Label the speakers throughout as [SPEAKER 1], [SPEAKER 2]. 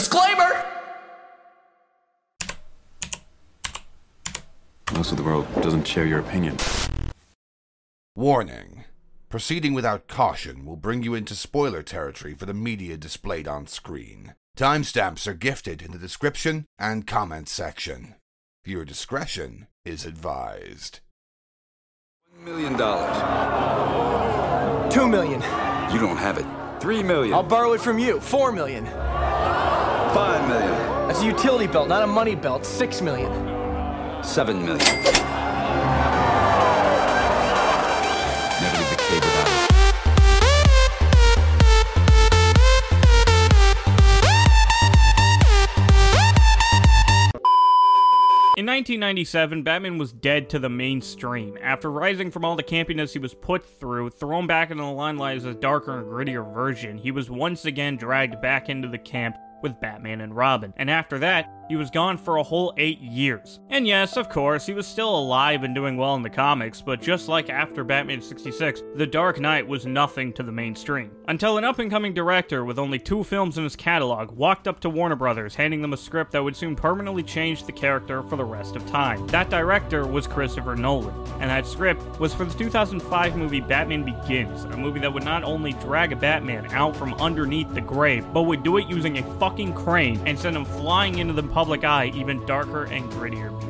[SPEAKER 1] Disclaimer!
[SPEAKER 2] Most of the world doesn't share your opinion.
[SPEAKER 3] Warning. Proceeding without caution will bring you into spoiler territory for the media displayed on screen. Timestamps are gifted in the description and comment section. Viewer discretion is advised.
[SPEAKER 4] One million dollars.
[SPEAKER 1] Two million.
[SPEAKER 4] You don't have it. Three million.
[SPEAKER 1] I'll borrow it from you. Four million.
[SPEAKER 4] Five million.
[SPEAKER 1] That's a utility belt, not a money belt. Six million.
[SPEAKER 4] Seven million.
[SPEAKER 2] Never leave the cave without it.
[SPEAKER 5] In 1997, Batman was dead to the mainstream. After rising from all the campiness he was put through, thrown back into the limelight as a darker and grittier version, he was once again dragged back into the camp with Batman and Robin. And after that, he was gone for a whole eight years. And yes, of course, he was still alive and doing well in the comics, but just like after Batman 66, The Dark Knight was nothing to the mainstream. Until an up and coming director with only two films in his catalog walked up to Warner Brothers, handing them a script that would soon permanently change the character for the rest of time. That director was Christopher Nolan, and that script was for the 2005 movie Batman Begins, a movie that would not only drag a Batman out from underneath the grave, but would do it using a fucking crane and send him flying into the public eye even darker and grittier.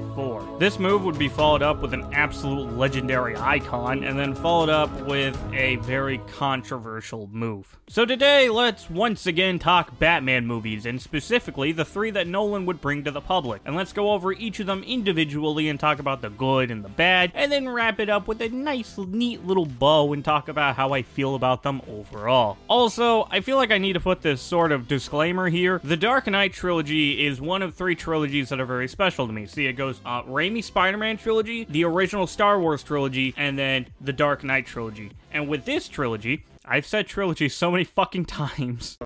[SPEAKER 5] This move would be followed up with an absolute legendary icon, and then followed up with a very controversial move. So today, let's once again talk Batman movies, and specifically the three that Nolan would bring to the public. And let's go over each of them individually and talk about the good and the bad, and then wrap it up with a nice, neat little bow and talk about how I feel about them overall. Also, I feel like I need to put this sort of disclaimer here. The Dark Knight trilogy is one of three trilogies that are very special to me. See, it goes uh, Raimi Spider-Man trilogy, the original Star Wars trilogy, and then the Dark Knight trilogy. And with this trilogy, I've said trilogy so many fucking times.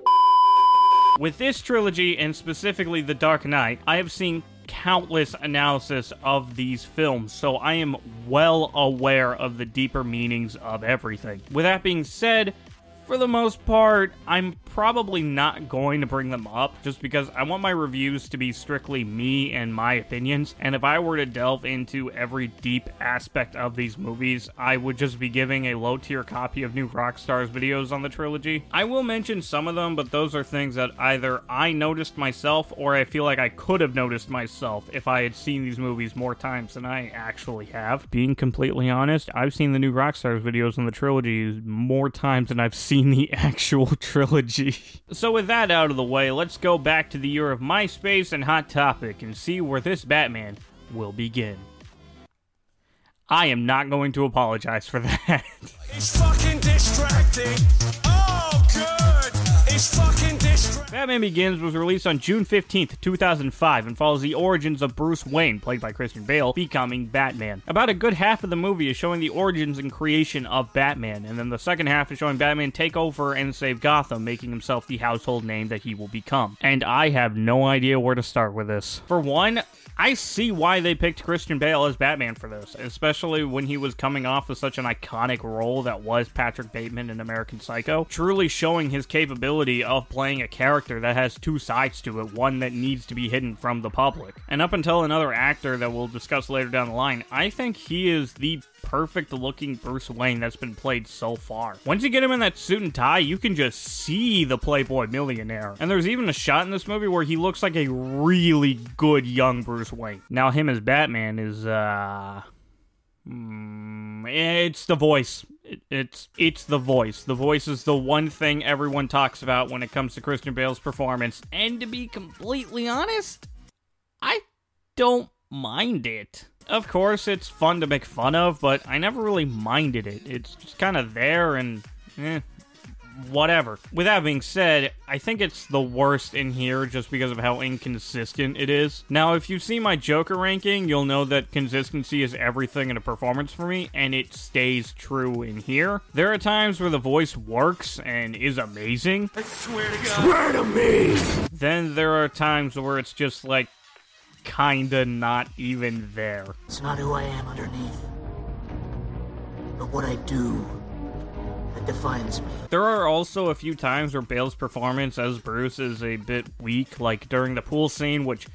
[SPEAKER 5] With this trilogy, and specifically The Dark Knight, I have seen countless analysis of these films, so I am well aware of the deeper meanings of everything. With that being said, for the most part, I'm probably not going to bring them up just because I want my reviews to be strictly me and my opinions. And if I were to delve into every deep aspect of these movies, I would just be giving a low tier copy of New Rockstars videos on the trilogy. I will mention some of them, but those are things that either I noticed myself or I feel like I could have noticed myself if I had seen these movies more times than I actually have. Being completely honest, I've seen the New Rockstars videos on the trilogy more times than I've seen the actual trilogy. So, with that out of the way, let's go back to the year of MySpace and Hot Topic and see where this Batman will begin. I am not going to apologize for that.
[SPEAKER 6] It's fucking distracting. Oh, good. It's fucking distracting.
[SPEAKER 5] Batman Begins was released on June 15th, 2005, and follows the origins of Bruce Wayne, played by Christian Bale, becoming Batman. About a good half of the movie is showing the origins and creation of Batman, and then the second half is showing Batman take over and save Gotham, making himself the household name that he will become. And I have no idea where to start with this. For one, I see why they picked Christian Bale as Batman for this, especially when he was coming off of such an iconic role that was Patrick Bateman in American Psycho, truly showing his capability of playing a character that has two sides to it, one that needs to be hidden from the public. And up until another actor that we'll discuss later down the line, I think he is the perfect looking Bruce Wayne that's been played so far. Once you get him in that suit and tie, you can just see the Playboy millionaire. And there's even a shot in this movie where he looks like a really good young Bruce Wayne. Now, him as Batman is, uh. mm, it's the voice. It's it's the voice. The voice is the one thing everyone talks about when it comes to Christian Bale's performance. And to be completely honest, I don't mind it. Of course, it's fun to make fun of, but I never really minded it. It's just kind of there and eh, whatever. With that being said, I think it's the worst in here just because of how inconsistent it is. Now, if you see my Joker ranking, you'll know that consistency is everything in a performance for me, and it stays true in here. There are times where the voice works and is amazing.
[SPEAKER 6] I swear to God. Swear to me!
[SPEAKER 5] Then there are times where it's just like kinda not even there.
[SPEAKER 7] It's not who I am underneath, but what I do that defines me.
[SPEAKER 5] There are also a few times where Bale's performance as Bruce is a bit weak, like during the pool scene, which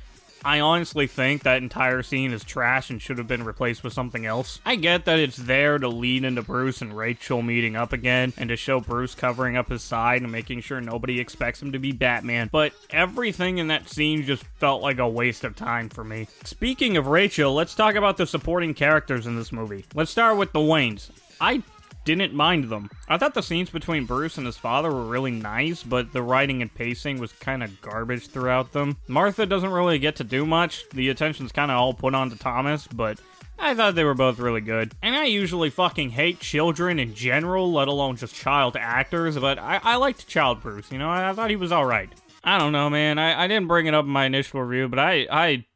[SPEAKER 5] I honestly think that entire scene is trash and should have been replaced with something else. I get that it's there to lead into Bruce and Rachel meeting up again and to show Bruce covering up his side and making sure nobody expects him to be Batman, but everything in that scene just felt like a waste of time for me. Speaking of Rachel, let's talk about the supporting characters in this movie. Let's start with the Waynes. I didn't mind them. I thought the scenes between Bruce and his father were really nice, but the writing and pacing was kind of garbage throughout them. Martha doesn't really get to do much. The attention's kind of all put on to Thomas, but I thought they were both really good. And I usually fucking hate children in general, let alone just child actors, but I, I liked Child Bruce, you know? I, I thought he was alright. I don't know, man. I, I didn't bring it up in my initial review, but I, I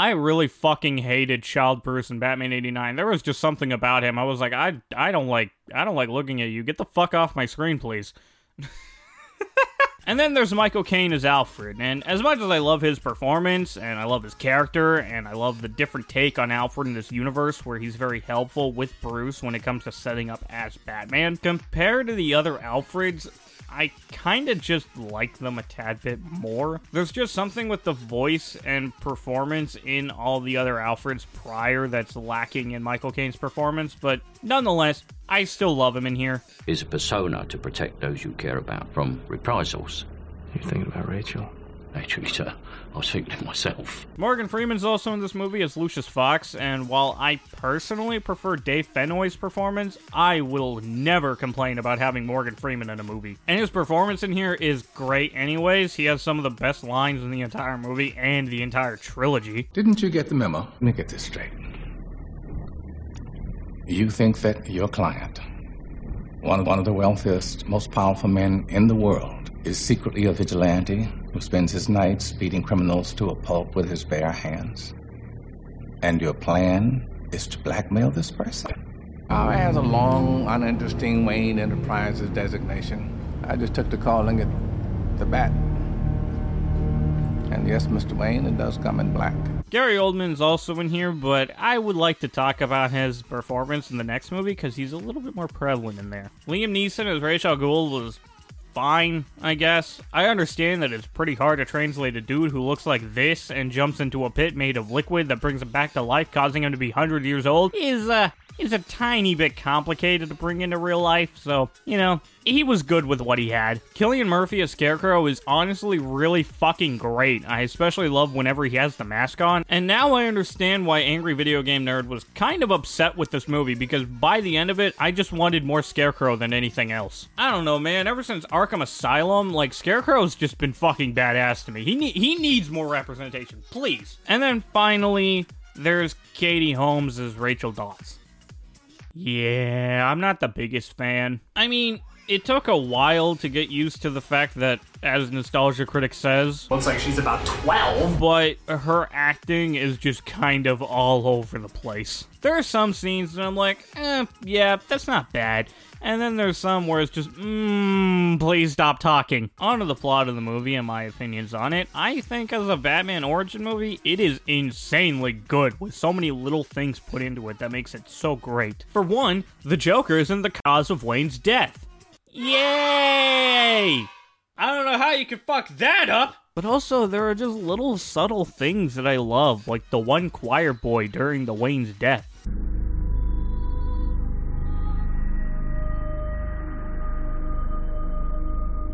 [SPEAKER 5] I really fucking hated Child Bruce in Batman 89. There was just something about him. I was like, I I don't like I don't like looking at you. Get the fuck off my screen, please. and then there's Michael Caine as Alfred. And as much as I love his performance and I love his character and I love the different take on Alfred in this universe where he's very helpful with Bruce when it comes to setting up as Batman, compared to the other Alfreds, I kind of just like them a tad bit more. There's just something with the voice and performance in all the other Alfreds prior that's lacking in Michael Caine's performance, but nonetheless, I still love him in here.
[SPEAKER 8] is a persona to protect those you care about from reprisals.
[SPEAKER 9] You're thinking about Rachel.
[SPEAKER 8] Actually, sir, I was thinking of myself.
[SPEAKER 5] Morgan Freeman's also in this movie as Lucius Fox, and while I personally prefer Dave Fennoy's performance, I will never complain about having Morgan Freeman in a movie. And his performance in here is great anyways. He has some of the best lines in the entire movie and the entire trilogy.
[SPEAKER 9] Didn't you get the memo? Let me get this straight. You think that your client, one, one of the wealthiest, most powerful men in the world, is secretly a vigilante who spends his nights beating criminals to a pulp with his bare hands? And your plan is to blackmail this person? Uh, has a long, uninteresting Wayne Enterprises designation. I just took to calling it the Bat. And yes, Mr. Wayne, it does come in black.
[SPEAKER 5] Gary Oldman's also in here, but I would like to talk about his performance in the next movie because he's a little bit more prevalent in there. Liam Neeson as Ra's al Ghul was fine, I guess. I understand that it's pretty hard to translate a dude who looks like this and jumps into a pit made of liquid that brings him back to life, causing him to be 100 years old, is, uh, is a tiny bit complicated to bring into real life, so, you know, he was good with what he had. Cillian Murphy as Scarecrow is honestly really fucking great. I especially love whenever he has the mask on. And now I understand why Angry Video Game Nerd was kind of upset with this movie because by the end of it, I just wanted more Scarecrow than anything else. I don't know, man. Ever since Arkham Asylum, like Scarecrow's just been fucking badass to me. He ne- he needs more representation, please. And then finally, there's Katie Holmes as Rachel Dawes. Yeah, I'm not the biggest fan. I mean, it took a while to get used to the fact that, as Nostalgia Critic says,
[SPEAKER 1] Looks like she's about 12.
[SPEAKER 5] but her acting is just kind of all over the place. There are some scenes that I'm like, eh, yeah, that's not bad. And then there's some where it's just, mmm, please stop talking. On to the plot of the movie and my opinions on it. I think as a Batman origin movie, it is insanely good with so many little things put into it that makes it so great. For one, the Joker isn't the cause of Wayne's death. Yay! I don't know how you could fuck that up. But also, there are just little subtle things that I love, like the one choir boy during the Wayne's death.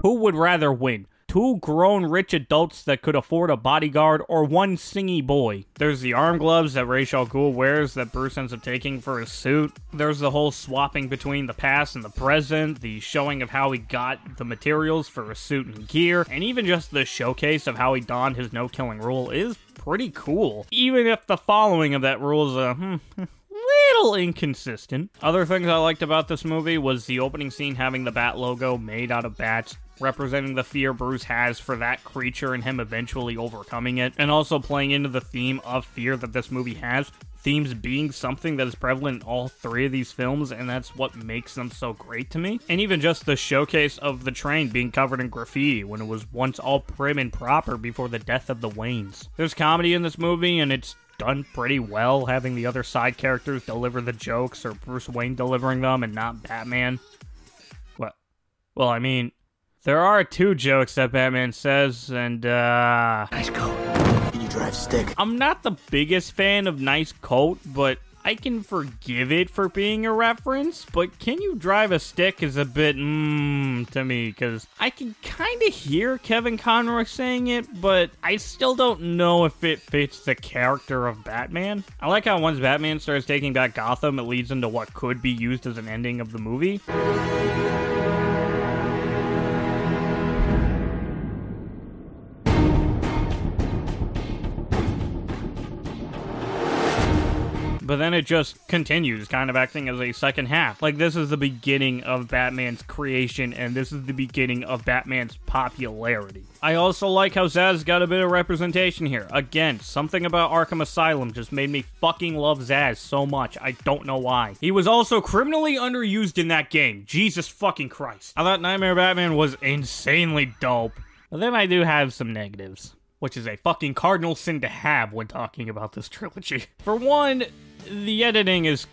[SPEAKER 5] Who would rather win? Two grown rich adults that could afford a bodyguard or one singy boy? There's the arm gloves that Ra's al Ghul wears that Bruce ends up taking for his suit. There's the whole swapping between the past and the present, the showing of how he got the materials for his suit and gear, and even just the showcase of how he donned his no killing rule is pretty cool. Even if the following of that rule is a hmm, little inconsistent. Other things I liked about this movie was the opening scene having the bat logo made out of bats, representing the fear Bruce has for that creature and him eventually overcoming it, and also playing into the theme of fear that this movie has. Themes being something that is prevalent in all three of these films, and that's what makes them so great to me. And even just the showcase of the train being covered in graffiti when it was once all prim and proper before the death of the Waynes. There's comedy in this movie, and it's done pretty well having the other side characters deliver the jokes or Bruce Wayne delivering them and not Batman. What? Well, I mean, there are two jokes that Batman says, and, uh.
[SPEAKER 6] Nice coat. Can you drive stick?
[SPEAKER 5] I'm not the biggest fan of Nice Coat, but I can forgive it for being a reference, but Can You Drive a Stick is a bit mmm to me, because I can kind of hear Kevin Conroy saying it, but I still don't know if it fits the character of Batman. I like how once Batman starts taking back Gotham, it leads into what could be used as an ending of the movie. But then it just continues, kind of acting as a second half. Like, this is the beginning of Batman's creation, and this is the beginning of Batman's popularity. I also like how Zsasz got a bit of representation here. Again, something about Arkham Asylum just made me fucking love Zsasz so much. I don't know why. He was also criminally underused in that game. Jesus fucking Christ. I thought Nightmare Batman was insanely dope. But then I do have some negatives which is a fucking cardinal sin to have when talking about this trilogy. For one, the editing is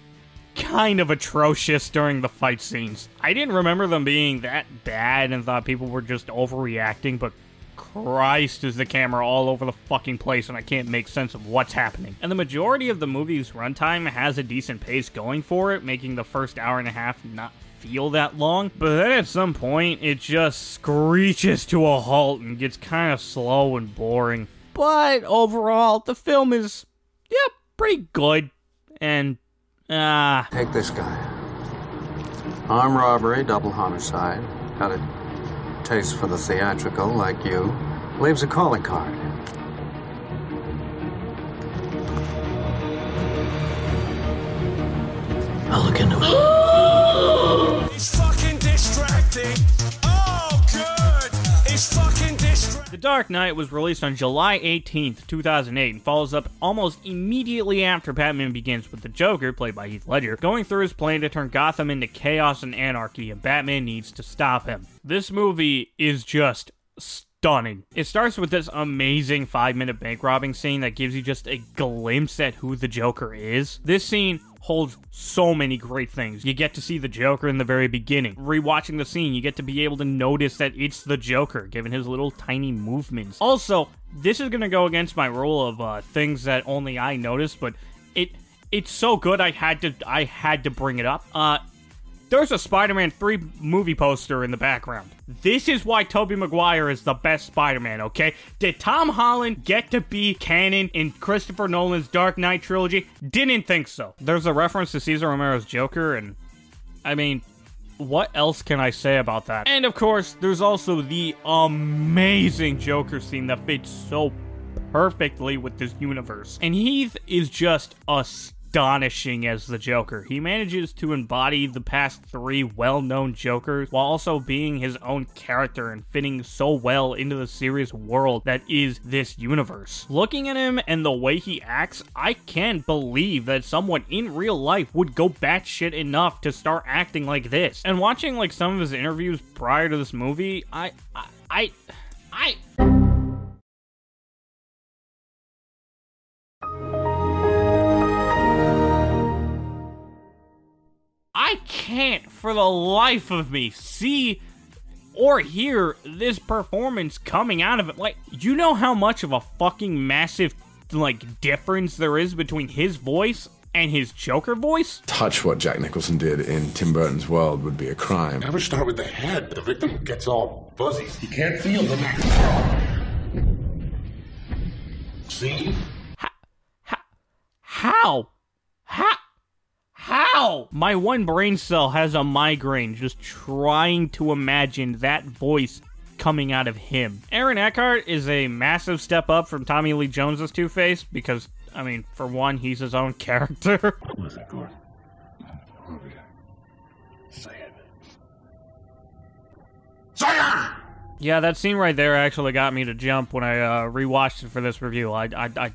[SPEAKER 5] kind of atrocious during the fight scenes. I didn't remember them being that bad and thought people were just overreacting, but Christ is the camera all over the fucking place and I can't make sense of what's happening. And the majority of the movie's runtime has a decent pace going for it, making the first hour and a half not feel that long. But then at some point, it just screeches to a halt and gets kind of slow and boring. But overall, the film is, yeah, pretty good and ah.
[SPEAKER 7] Uh, Take this guy. Armed robbery, double homicide. Got a taste for the theatrical, like you. Leaves a calling card.
[SPEAKER 6] I'll look into it.
[SPEAKER 5] Dark Knight was released on July 18th, 2008, and follows up almost immediately after Batman begins with the Joker, played by Heath Ledger, going through his plan to turn Gotham into chaos and anarchy, and Batman needs to stop him. This movie is just stunning. It starts with this amazing five minute bank robbing scene that gives you just a glimpse at who the Joker is. This scene holds so many great things. You get to see the Joker in the very beginning. Rewatching the scene, you get to be able to notice that it's the Joker, given his little tiny movements. Also, this is gonna go against my rule of uh, things that only I notice, but it it's so good I had to I had to bring it up. Uh, there's a Spider-Man 3 movie poster in the background. This is why Tobey Maguire is the best Spider-Man, okay? Did Tom Holland get to be canon in Christopher Nolan's Dark Knight trilogy? Didn't think so. There's a reference to Cesar Romero's Joker, and I mean, what else can I say about that? And of course, there's also the amazing Joker scene that fits so perfectly with this universe. And Heath is just a astonishing as the Joker. He manages to embody the past three well known Jokers while also being his own character and fitting so well into the serious world that is this universe. Looking at him and the way he acts, I can't believe that someone in real life would go batshit enough to start acting like this. And watching like some of his interviews prior to this movie, I. I. I. I I can't for the life of me see or hear this performance coming out of it. Like, you know how much of a fucking massive, like, difference there is between his voice and his Joker voice?
[SPEAKER 10] Touch what Jack Nicholson did in Tim Burton's world would be a crime.
[SPEAKER 11] Never start with the head. The victim gets all fuzzy. He can't feel the neck. See?
[SPEAKER 5] How? How? How? How? My one brain cell has a migraine just trying to imagine that voice coming out of him. Aaron Eckhart is a massive step up from Tommy Lee Jones's Two Face because, I mean, for one, he's his own character.
[SPEAKER 11] Listen, Gordon. Say it. Say it!
[SPEAKER 5] Yeah, that scene right there actually got me to jump when I uh, rewatched it for this review. I, I, I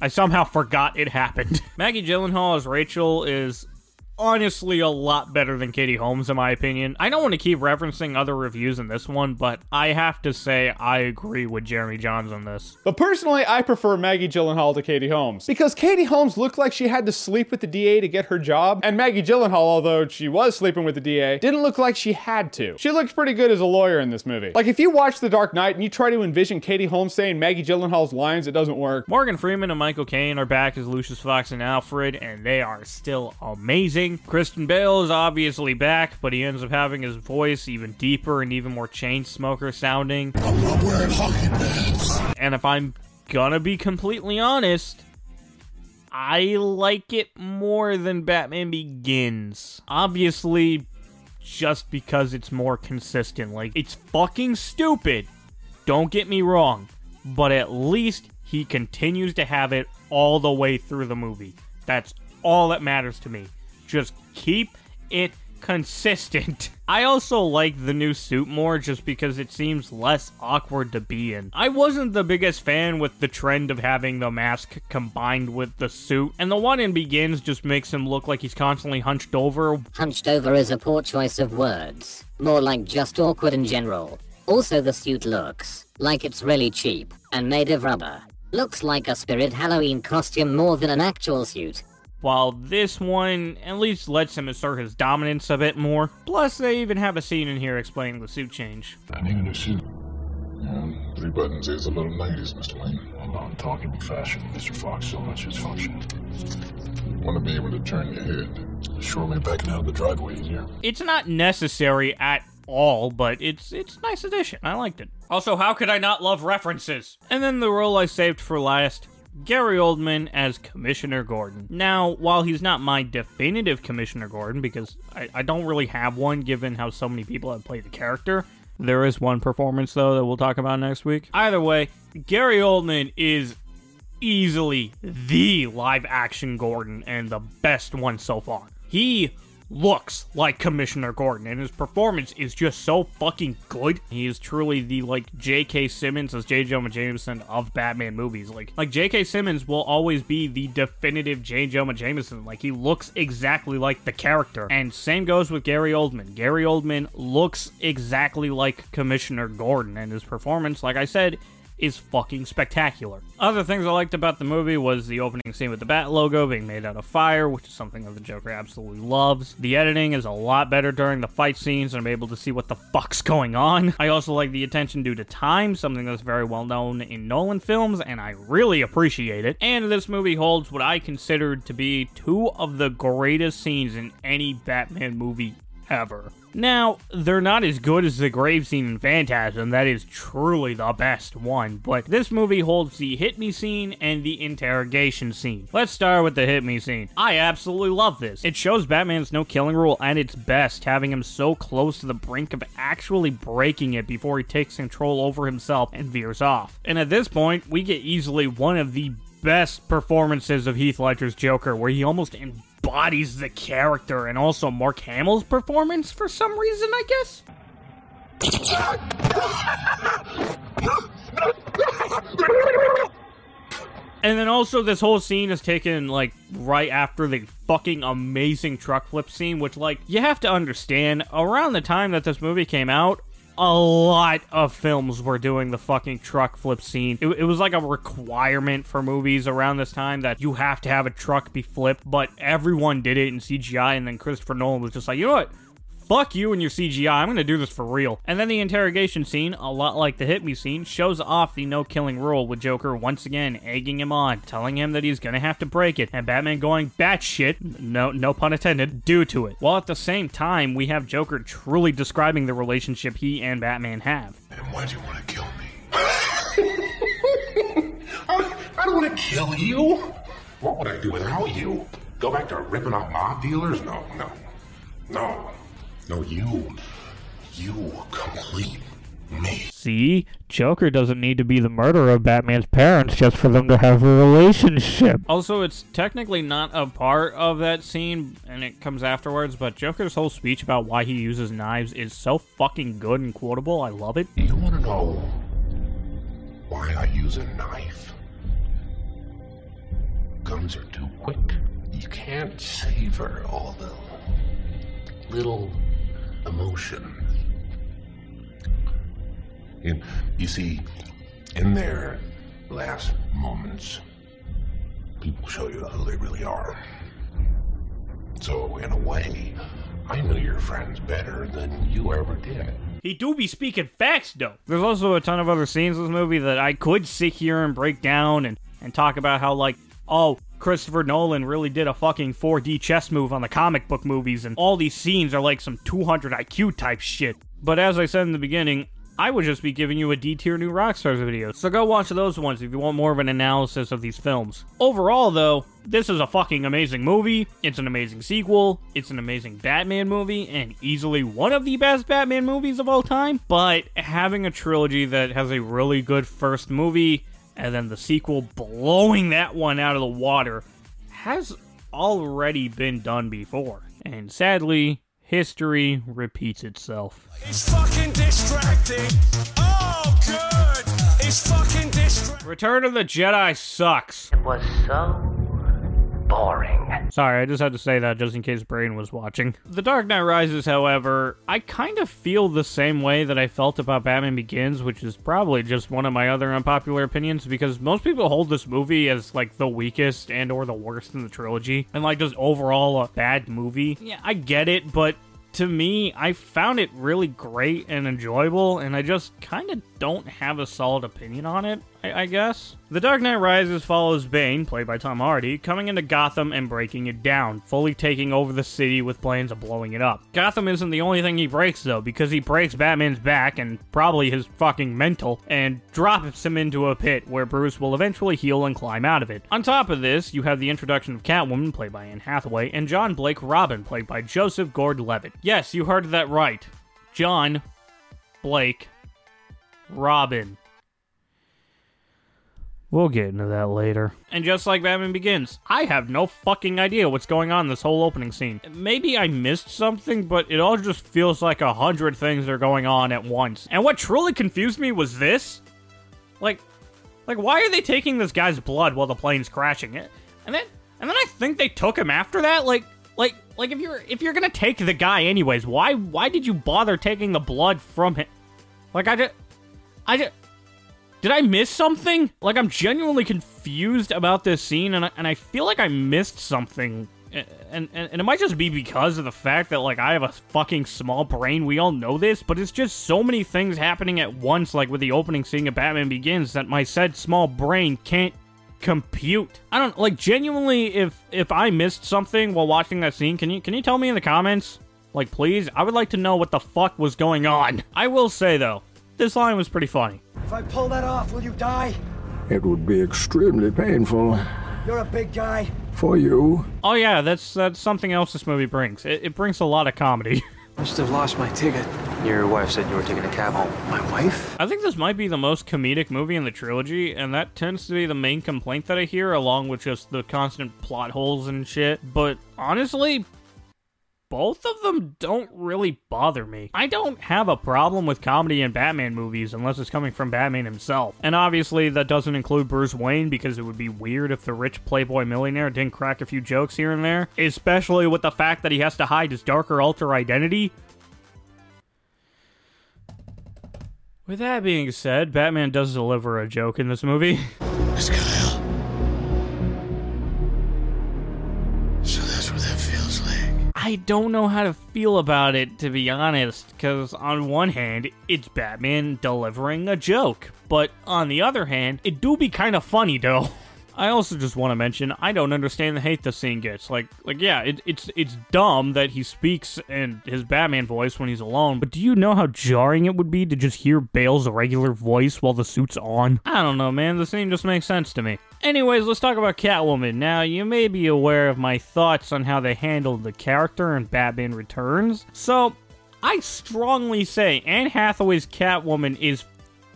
[SPEAKER 5] I somehow forgot it happened. Maggie Gyllenhaal as Rachel is honestly a lot better than Katie Holmes in my opinion. I don't want to keep referencing other reviews in this one, but I have to say I agree with Jeremy Jahns on this.
[SPEAKER 12] But personally, I prefer Maggie Gyllenhaal to Katie Holmes because Katie Holmes looked like she had to sleep with the DA to get her job, and Maggie Gyllenhaal, although she was sleeping with the DA, didn't look like she had to. She looked pretty good as a lawyer in this movie. Like if you watch The Dark Knight and you try to envision Katie Holmes saying Maggie Gyllenhaal's lines, it doesn't work.
[SPEAKER 5] Morgan Freeman and Michael Caine are back as Lucius Fox and Alfred, and they are still amazing. Christian Bale is obviously back, but he ends up having his voice even deeper and even more chain smoker sounding.
[SPEAKER 11] I'm not wearing hockey pads.
[SPEAKER 5] And if I'm gonna be completely honest, I like it more than Batman Begins. Obviously, just because it's more consistent. Like, it's fucking stupid. Don't get me wrong. But at least he continues to have it all the way through the movie. That's all that matters to me. Just keep it consistent. I also like the new suit more just because it seems less awkward to be in. I wasn't the biggest fan with the trend of having the mask combined with the suit, and the one in Begins just makes him look like he's constantly hunched over.
[SPEAKER 13] Hunched over is a poor choice of words. More like just awkward in general. Also, the suit looks like it's really cheap and made of rubber. Looks like a spirit Halloween costume more than an actual suit.
[SPEAKER 5] While this one at least lets him assert his dominance a bit more. Plus, they even have a scene in here explaining the suit change.
[SPEAKER 11] I need a new suit. Yeah, three buttons is a little 90s, Mr. Wayne. I'm not talking fashion, Mr. Fox, so much as function. Want to be able to turn your head. Sure me backing out of the driveway easier.
[SPEAKER 5] It's not necessary at all, but it's it's a nice addition. I liked it. Also, how could I not love references? And then the role I saved for last, Gary Oldman as Commissioner Gordon. Now, while he's not my definitive Commissioner Gordon, because I, I don't really have one given how so many people have played the character, there is one performance, though, that we'll talk about next week. Either way, Gary Oldman is easily the live action Gordon and the best one so far. He looks like Commissioner Gordon, and his performance is just so fucking good. He is truly the like J.K. Simmons as J. Jonah Jameson of Batman movies. Like like J.K. Simmons will always be the definitive J. Jonah Jameson. Like he looks exactly like the character. And same goes with Gary Oldman. Gary Oldman looks exactly like Commissioner Gordon, and his performance, like I said, is fucking spectacular. Other things I liked about the movie was the opening scene with the Bat logo being made out of fire, which is something that the Joker absolutely loves. The editing is a lot better during the fight scenes, and I'm able to see what the fuck's going on. I also like the attention due to time, something that's very well known in Nolan films, and I really appreciate it. And this movie holds what I considered to be two of the greatest scenes in any Batman movie ever. Now, they're not as good as the grave scene in Phantasm, that is truly the best one, but this movie holds the hit me scene and the interrogation scene. Let's start with the hit me scene. I absolutely love this. It shows Batman's no killing rule at its best, having him so close to the brink of actually breaking it before he takes control over himself and veers off. And at this point, we get easily one of the best performances of Heath Ledger's Joker, where he almost embodies the character, and also Mark Hamill's performance for some reason, I guess. And then also this whole scene is taken like right after the fucking amazing truck flip scene, which like you have to understand around the time that this movie came out, a lot of films were doing the fucking truck flip scene. It, it, was like a requirement for movies around this time that you have to have a truck be flipped, but everyone did it in CGI, and then Christopher Nolan was just like, you know what? Fuck you and your CGI. I'm gonna do this for real. And then the interrogation scene, a lot like the hit me scene, shows off the no killing rule with Joker once again egging him on, telling him that he's gonna have to break it, and Batman going batshit, no no pun intended, due to it. While at the same time, we have Joker truly describing the relationship he and Batman have.
[SPEAKER 11] And why do you want to kill me? I, I don't want to kill you. What would I do without you? Go back to ripping off mob dealers? No, no, no. No, you. You complete me.
[SPEAKER 5] See? Joker doesn't need to be the murderer of Batman's parents just for them to have a relationship. Also, it's technically not a part of that scene, and it comes afterwards, but Joker's whole speech about why he uses knives is so fucking good and quotable. I love it.
[SPEAKER 11] You want to know why I use a knife? Guns are too quick. you can't savor all the little emotion. You, you see, in their last moments, people show you who they really are. So, in a way, I knew your friends better than you ever did.
[SPEAKER 5] He do be speaking facts, though. There's also a ton of other scenes in this movie that I could sit here and break down and, and talk about how, like, oh, Christopher Nolan really did a fucking 4D chess move on the comic book movies, and all these scenes are like some 200 IQ type shit. But as I said in the beginning, I would just be giving you a D tier new Rockstars video, so go watch those ones if you want more of an analysis of these films. Overall, though, this is a fucking amazing movie, it's an amazing sequel, it's an amazing Batman movie, and easily one of the best Batman movies of all time. But having a trilogy that has a really good first movie, and then the sequel blowing that one out of the water, has already been done before. And sadly, history repeats itself.
[SPEAKER 6] It's fucking distracting. Oh, good. It's fucking distracting.
[SPEAKER 5] Return of the Jedi sucks.
[SPEAKER 14] It was so boring.
[SPEAKER 5] Sorry, I just had to say that just in case Brain was watching. The Dark Knight Rises, however, I kind of feel the same way that I felt about Batman Begins, which is probably just one of my other unpopular opinions because most people hold this movie as like the weakest and or the worst in the trilogy and like just overall a bad movie. Yeah, I get it, but to me, I found it really great and enjoyable, and I just kind of don't have a solid opinion on it, I, I, guess. The Dark Knight Rises follows Bane, played by Tom Hardy, coming into Gotham and breaking it down, fully taking over the city with plans of blowing it up. Gotham isn't the only thing he breaks, though, because he breaks Batman's back and probably his fucking mental, and drops him into a pit where Bruce will eventually heal and climb out of it. On top of this, you have the introduction of Catwoman, played by Anne Hathaway, and John Blake Robin, played by Joseph Gordon-Levitt. Yes, you heard that right. John Blake Robin. We'll get into that later. And just like Batman Begins, I have no fucking idea what's going on in this whole opening scene. Maybe I missed something, but it all just feels like a hundred things are going on at once. And what truly confused me was this. Like, like why are they taking this guy's blood while the plane's crashing? It And then, and then I think they took him after that. Like, like, like if you're if you're gonna take the guy anyways, why why did you bother taking the blood from him? Like I just, I just. Did I miss something? Like, I'm genuinely confused about this scene, and I, and I feel like I missed something. And, and, and it might just be because of the fact that, like, I have a fucking small brain. We all know this, but it's just so many things happening at once, like with the opening scene of Batman Begins, that my said small brain can't compute. I don't like genuinely if if I missed something while watching that scene, can you can you tell me in the comments? Like please, I would like to know what the fuck was going on. I will say though, this line was pretty funny.
[SPEAKER 15] If I pull that off, will you die?
[SPEAKER 10] It would be extremely painful.
[SPEAKER 15] You're a big guy.
[SPEAKER 10] For you.
[SPEAKER 5] Oh yeah, that's that's something else this movie brings. It, it brings a lot of comedy.
[SPEAKER 15] I Must have lost my ticket.
[SPEAKER 14] Your wife said you were taking a cab home.
[SPEAKER 15] My wife?
[SPEAKER 5] I think this might be the most comedic movie in the trilogy, and that tends to be the main complaint that I hear, along with just the constant plot holes and shit. But honestly, both of them don't really bother me. I don't have a problem with comedy in Batman movies unless it's coming from Batman himself. And obviously, that doesn't include Bruce Wayne because it would be weird if the rich playboy millionaire didn't crack a few jokes here and there, especially with the fact that he has to hide his darker alter identity. With that being said, Batman does deliver a joke in this movie.
[SPEAKER 11] Miss Kyle.
[SPEAKER 5] I don't know how to feel about it, to be honest, because on one hand, it's Batman delivering a joke, but on the other hand, it do be kind of funny, though. I also just want to mention I don't understand the hate the scene gets. Like, like yeah, it, it's it's dumb that he speaks in his Batman voice when he's alone. But do you know how jarring it would be to just hear Bale's regular voice while the suit's on? I don't know, man. The scene just makes sense to me. Anyways, let's talk about Catwoman. Now, you may be aware of my thoughts on how they handled the character in Batman Returns. So, I strongly say Anne Hathaway's Catwoman is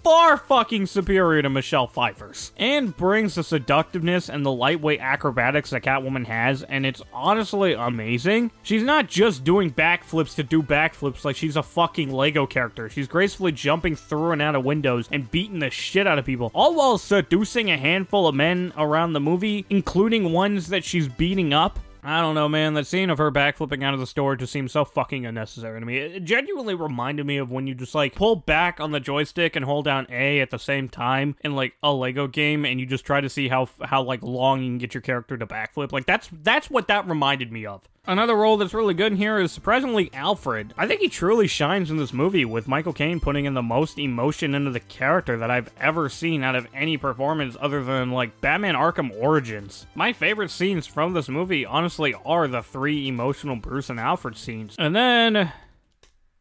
[SPEAKER 5] far fucking superior to Michelle Pfeiffer's. And brings the seductiveness and the lightweight acrobatics that Catwoman has, and it's honestly amazing. She's not just doing backflips to do backflips like she's a fucking Lego character. She's gracefully jumping through and out of windows and beating the shit out of people, all while seducing a handful of men around the movie, including ones that she's beating up. I don't know, man. That scene of her backflipping out of the store just seems so fucking unnecessary to me. It genuinely reminded me of when you just like pull back on the joystick and hold down A at the same time in like a Lego game, and you just try to see how how like long you can get your character to backflip. Like that's that's what that reminded me of. Another role that's really good in here is surprisingly Alfred. I think he truly shines in this movie, with Michael Caine putting in the most emotion into the character that I've ever seen out of any performance other than, like, Batman Arkham Origins. My favorite scenes from this movie, honestly, are the three emotional Bruce and Alfred scenes. And then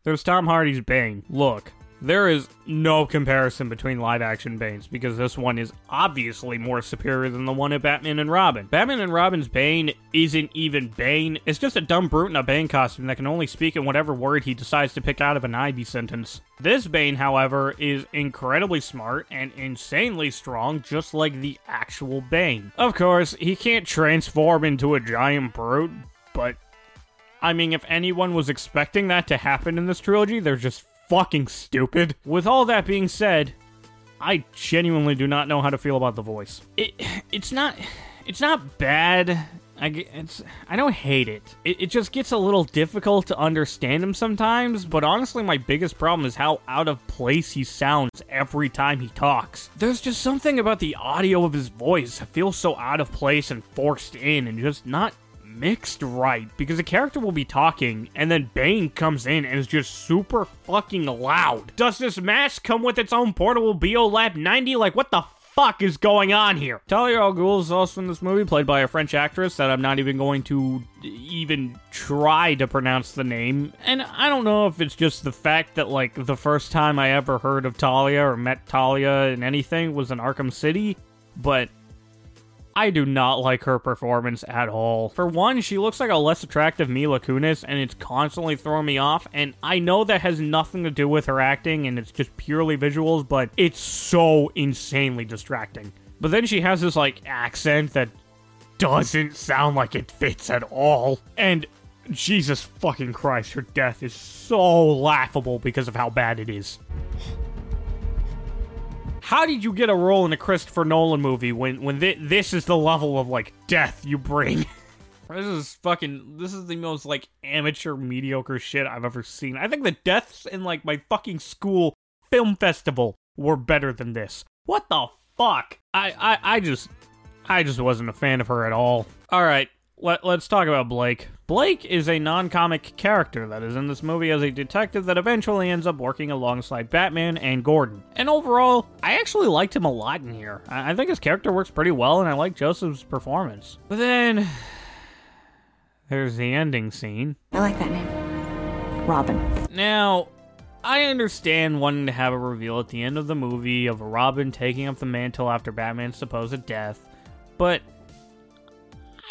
[SPEAKER 5] there's Tom Hardy's Bane. Look, there is no comparison between live action Banes because this one is obviously more superior than the one of Batman and Robin. Batman and Robin's Bane isn't even Bane, it's just a dumb brute in a Bane costume that can only speak in whatever word he decides to pick out of an Ivy sentence. This Bane, however, is incredibly smart and insanely strong, just like the actual Bane. Of course, he can't transform into a giant brute, but I mean, if anyone was expecting that to happen in this trilogy, they're just fucking stupid. With all that being said, I genuinely do not know how to feel about the voice. It it's not it's not bad. I it's I don't hate it. it. It just gets a little difficult to understand him sometimes, but honestly my biggest problem is how out of place he sounds every time he talks. There's just something about the audio of his voice that feels so out of place and forced in and just not mixed right because the character will be talking and then Bane comes in and is just super fucking loud. Does this mask come with its own portable BioLab 90? Like, what the fuck is going on here? Talia al Ghul is also in this movie, played by a French actress that I'm not even going to even try to pronounce the name. And I don't know if it's just the fact that, like, the first time I ever heard of Talia or met Talia in anything was in Arkham City, but I do not like her performance at all. For one, she looks like a less attractive Mila Kunis, and it's constantly throwing me off. And I know that has nothing to do with her acting, and it's just purely visuals, but it's so insanely distracting. But then she has this, like, accent that doesn't sound like it fits at all. And Jesus fucking Christ, her death is so laughable because of how bad it is. How did you get a role in a Christopher Nolan movie when when thi- this is the level of like death you bring? this is fucking this is the most like amateur mediocre shit I've ever seen. I think the deaths in like my fucking school film festival were better than this. What the fuck? I I, I just I just wasn't a fan of her at all. All right, let, let's talk about Blake. Blake is a non comic character that is in this movie as a detective that eventually ends up working alongside Batman and Gordon. And overall, I actually liked him a lot in here. I, I think his character works pretty well, and I like Joseph's performance. But then. There's the ending scene.
[SPEAKER 16] I like that name. Robin.
[SPEAKER 5] Now, I understand wanting to have a reveal at the end of the movie of Robin taking up the mantle after Batman's supposed death, but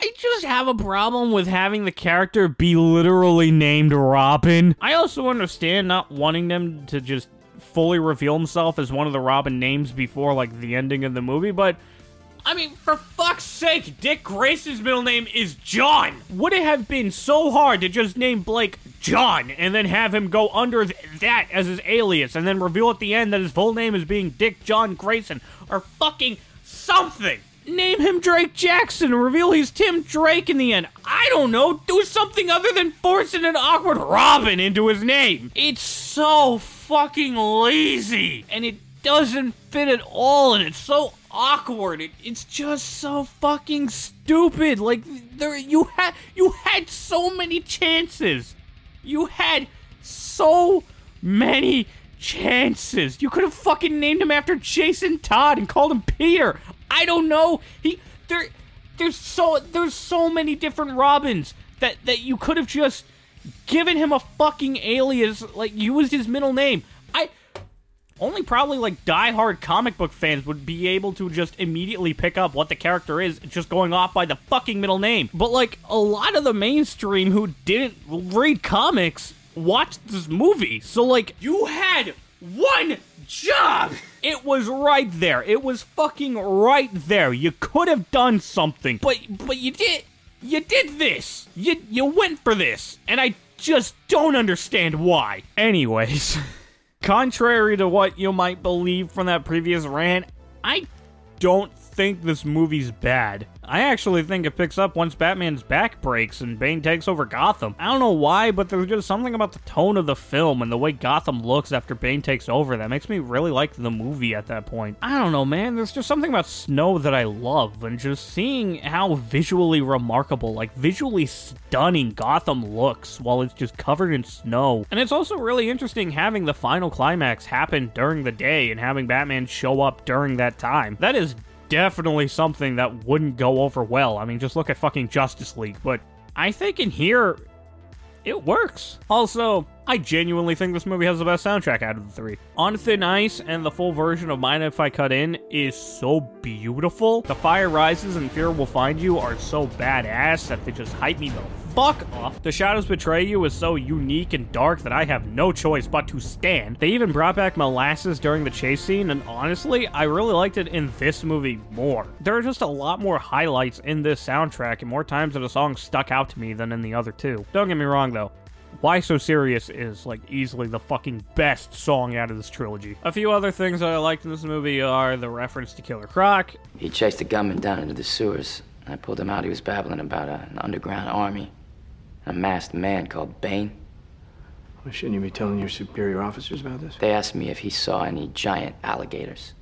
[SPEAKER 5] I just have a problem with having the character be literally named Robin. I also understand not wanting them to just fully reveal himself as one of the Robin names before like the ending of the movie, but I mean, for fuck's sake, Dick Grayson's middle name is John. Would it have been so hard to just name Blake John and then have him go under th- that as his alias and then reveal at the end that his full name is being Dick John Grayson or fucking something? Name him Drake Jackson and reveal he's Tim Drake in the end. I don't know. Do something other than forcing an awkward Robin into his name. It's so fucking lazy and it doesn't fit at all and it's so awkward. It, it's just so fucking stupid. Like there you had you had so many chances. You had so many chances. You could have fucking named him after Jason Todd and called him Peter. I don't know. He there there's so there's so many different Robins that that you could have just given him a fucking alias like used his middle name. I only probably like die-hard comic book fans would be able to just immediately pick up what the character is just going off by the fucking middle name. But like a lot of the mainstream who didn't read comics watched this movie. So like you had one
[SPEAKER 1] job!
[SPEAKER 5] It was right there. It was fucking right there. You could have done something, but but you did. You did this. You you went for this, and I just don't understand why. Anyways, contrary to what you might believe from that previous rant, I don't think this movie's bad. I actually think it picks up once Batman's back breaks and Bane takes over Gotham. I don't know why, but there's just something about the tone of the film and the way Gotham looks after Bane takes over that makes me really like the movie at that point. I don't know, man. There's just something about snow that I love, and just seeing how visually remarkable, like visually stunning Gotham looks while it's just covered in snow. And it's also really interesting having the final climax happen during the day and having Batman show up during that time. That is definitely something that wouldn't go over well. I mean, just look at fucking Justice League. But I think in here, it works. Also, I genuinely think this movie has the best soundtrack out of the three. On Thin Ice and the full version of Mind If I Cut In is so beautiful. The Fire Rises and Fear Will Find You are so badass that they just hype me the fuck off. The Shadows Betray You is so unique and dark that I have no choice but to stand. They even brought back Molossus during the chase scene, and honestly, I really liked it in this movie more. There are just a lot more highlights in this soundtrack, and more times that a song stuck out to me than in the other two. Don't get me wrong though. Why So Serious is like easily the fucking best song out of this trilogy. A few other things that I liked in this movie are the reference to Killer Croc,
[SPEAKER 17] He chased a gunman down into the sewers. I pulled him out. He was babbling about an underground army, a masked man called Bane.
[SPEAKER 14] Why shouldn't you be telling your superior officers about this?
[SPEAKER 17] They asked me if he saw any giant alligators.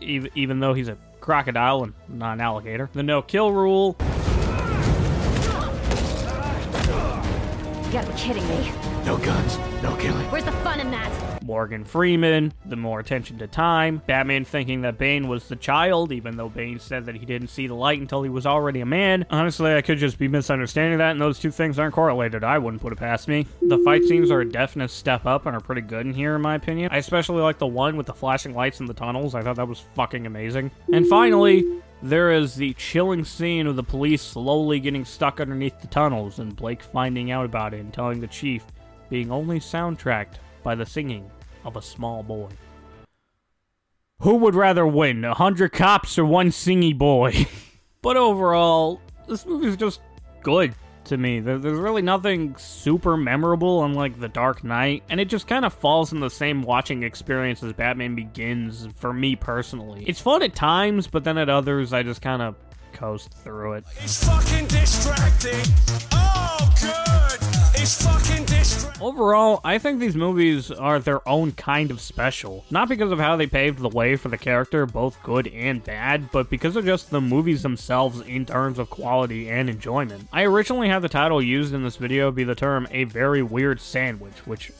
[SPEAKER 5] even, even though he's a crocodile and not an alligator. The no kill rule,
[SPEAKER 16] You gotta be kidding me.
[SPEAKER 14] No guns, no killing.
[SPEAKER 16] Where's the fun in that?
[SPEAKER 5] Morgan Freeman, the more attention to time, Batman thinking that Bane was the child, even though Bane said that he didn't see the light until he was already a man. Honestly, I could just be misunderstanding that, and those two things aren't correlated. I wouldn't put it past me. The fight scenes are a definite step up and are pretty good in here, in my opinion. I especially like the one with the flashing lights in the tunnels. I thought that was fucking amazing. And finally, there is the chilling scene of the police slowly getting stuck underneath the tunnels, and Blake finding out about it and telling the chief, being only soundtracked by the singing of a small boy. Who would rather win, a hundred cops or one singy boy? but overall, this movie's just good to me. There's really nothing super memorable unlike The Dark Knight, and it just kind of falls in the same watching experience as Batman Begins for me personally. It's fun at times, but then at others, I just kind of coast through it.
[SPEAKER 6] It's fucking distracting. Oh, good.
[SPEAKER 5] Overall, I think these movies are their own kind of special. Not because of how they paved the way for the character, both good and bad, but because of just the movies themselves in terms of quality and enjoyment. I originally had the title used in this video be the term a very weird sandwich, which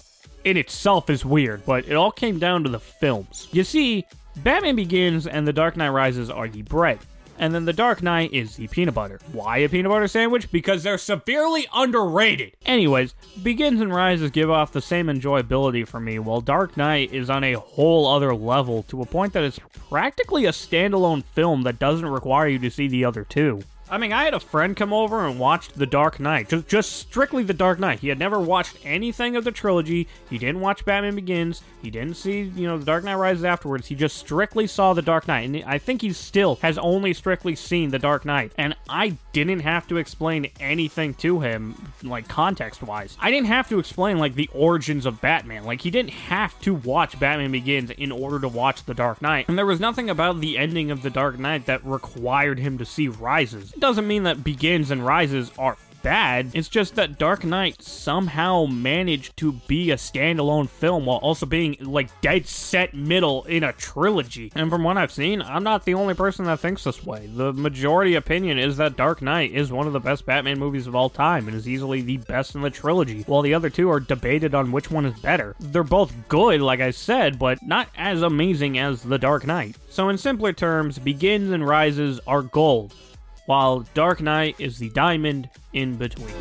[SPEAKER 5] in itself is weird, but it all came down to the films. You see, Batman Begins and The Dark Knight Rises are the bread. And then The Dark Knight is the peanut butter. Why a peanut butter sandwich? Because they're severely underrated. Anyways, Begins and Rises give off the same enjoyability for me, while Dark Knight is on a whole other level to a point that it's practically a standalone film that doesn't require you to see the other two. I mean, I had a friend come over and watched The Dark Knight, just, just strictly The Dark Knight. He had never watched anything of the trilogy. He didn't watch Batman Begins. He didn't see, you know, The Dark Knight Rises afterwards. He just strictly saw The Dark Knight. And I think he still has only strictly seen The Dark Knight. And I didn't have to explain anything to him, like context wise. I didn't have to explain, like, the origins of Batman. Like, he didn't have to watch Batman Begins in order to watch The Dark Knight. And there was nothing about the ending of The Dark Knight that required him to see Rises. Doesn't mean that Begins and Rises are bad. It's just that Dark Knight somehow managed to be a standalone film while also being like dead set middle in a trilogy. And from what I've seen, I'm not the only person that thinks this way. The majority opinion is that Dark Knight is one of the best Batman movies of all time and is easily the best in the trilogy, while the other two are debated on which one is better. They're both good, like I said, but not as amazing as The Dark Knight. So in simpler terms, Begins and Rises are gold while Dark Knight is the diamond in between.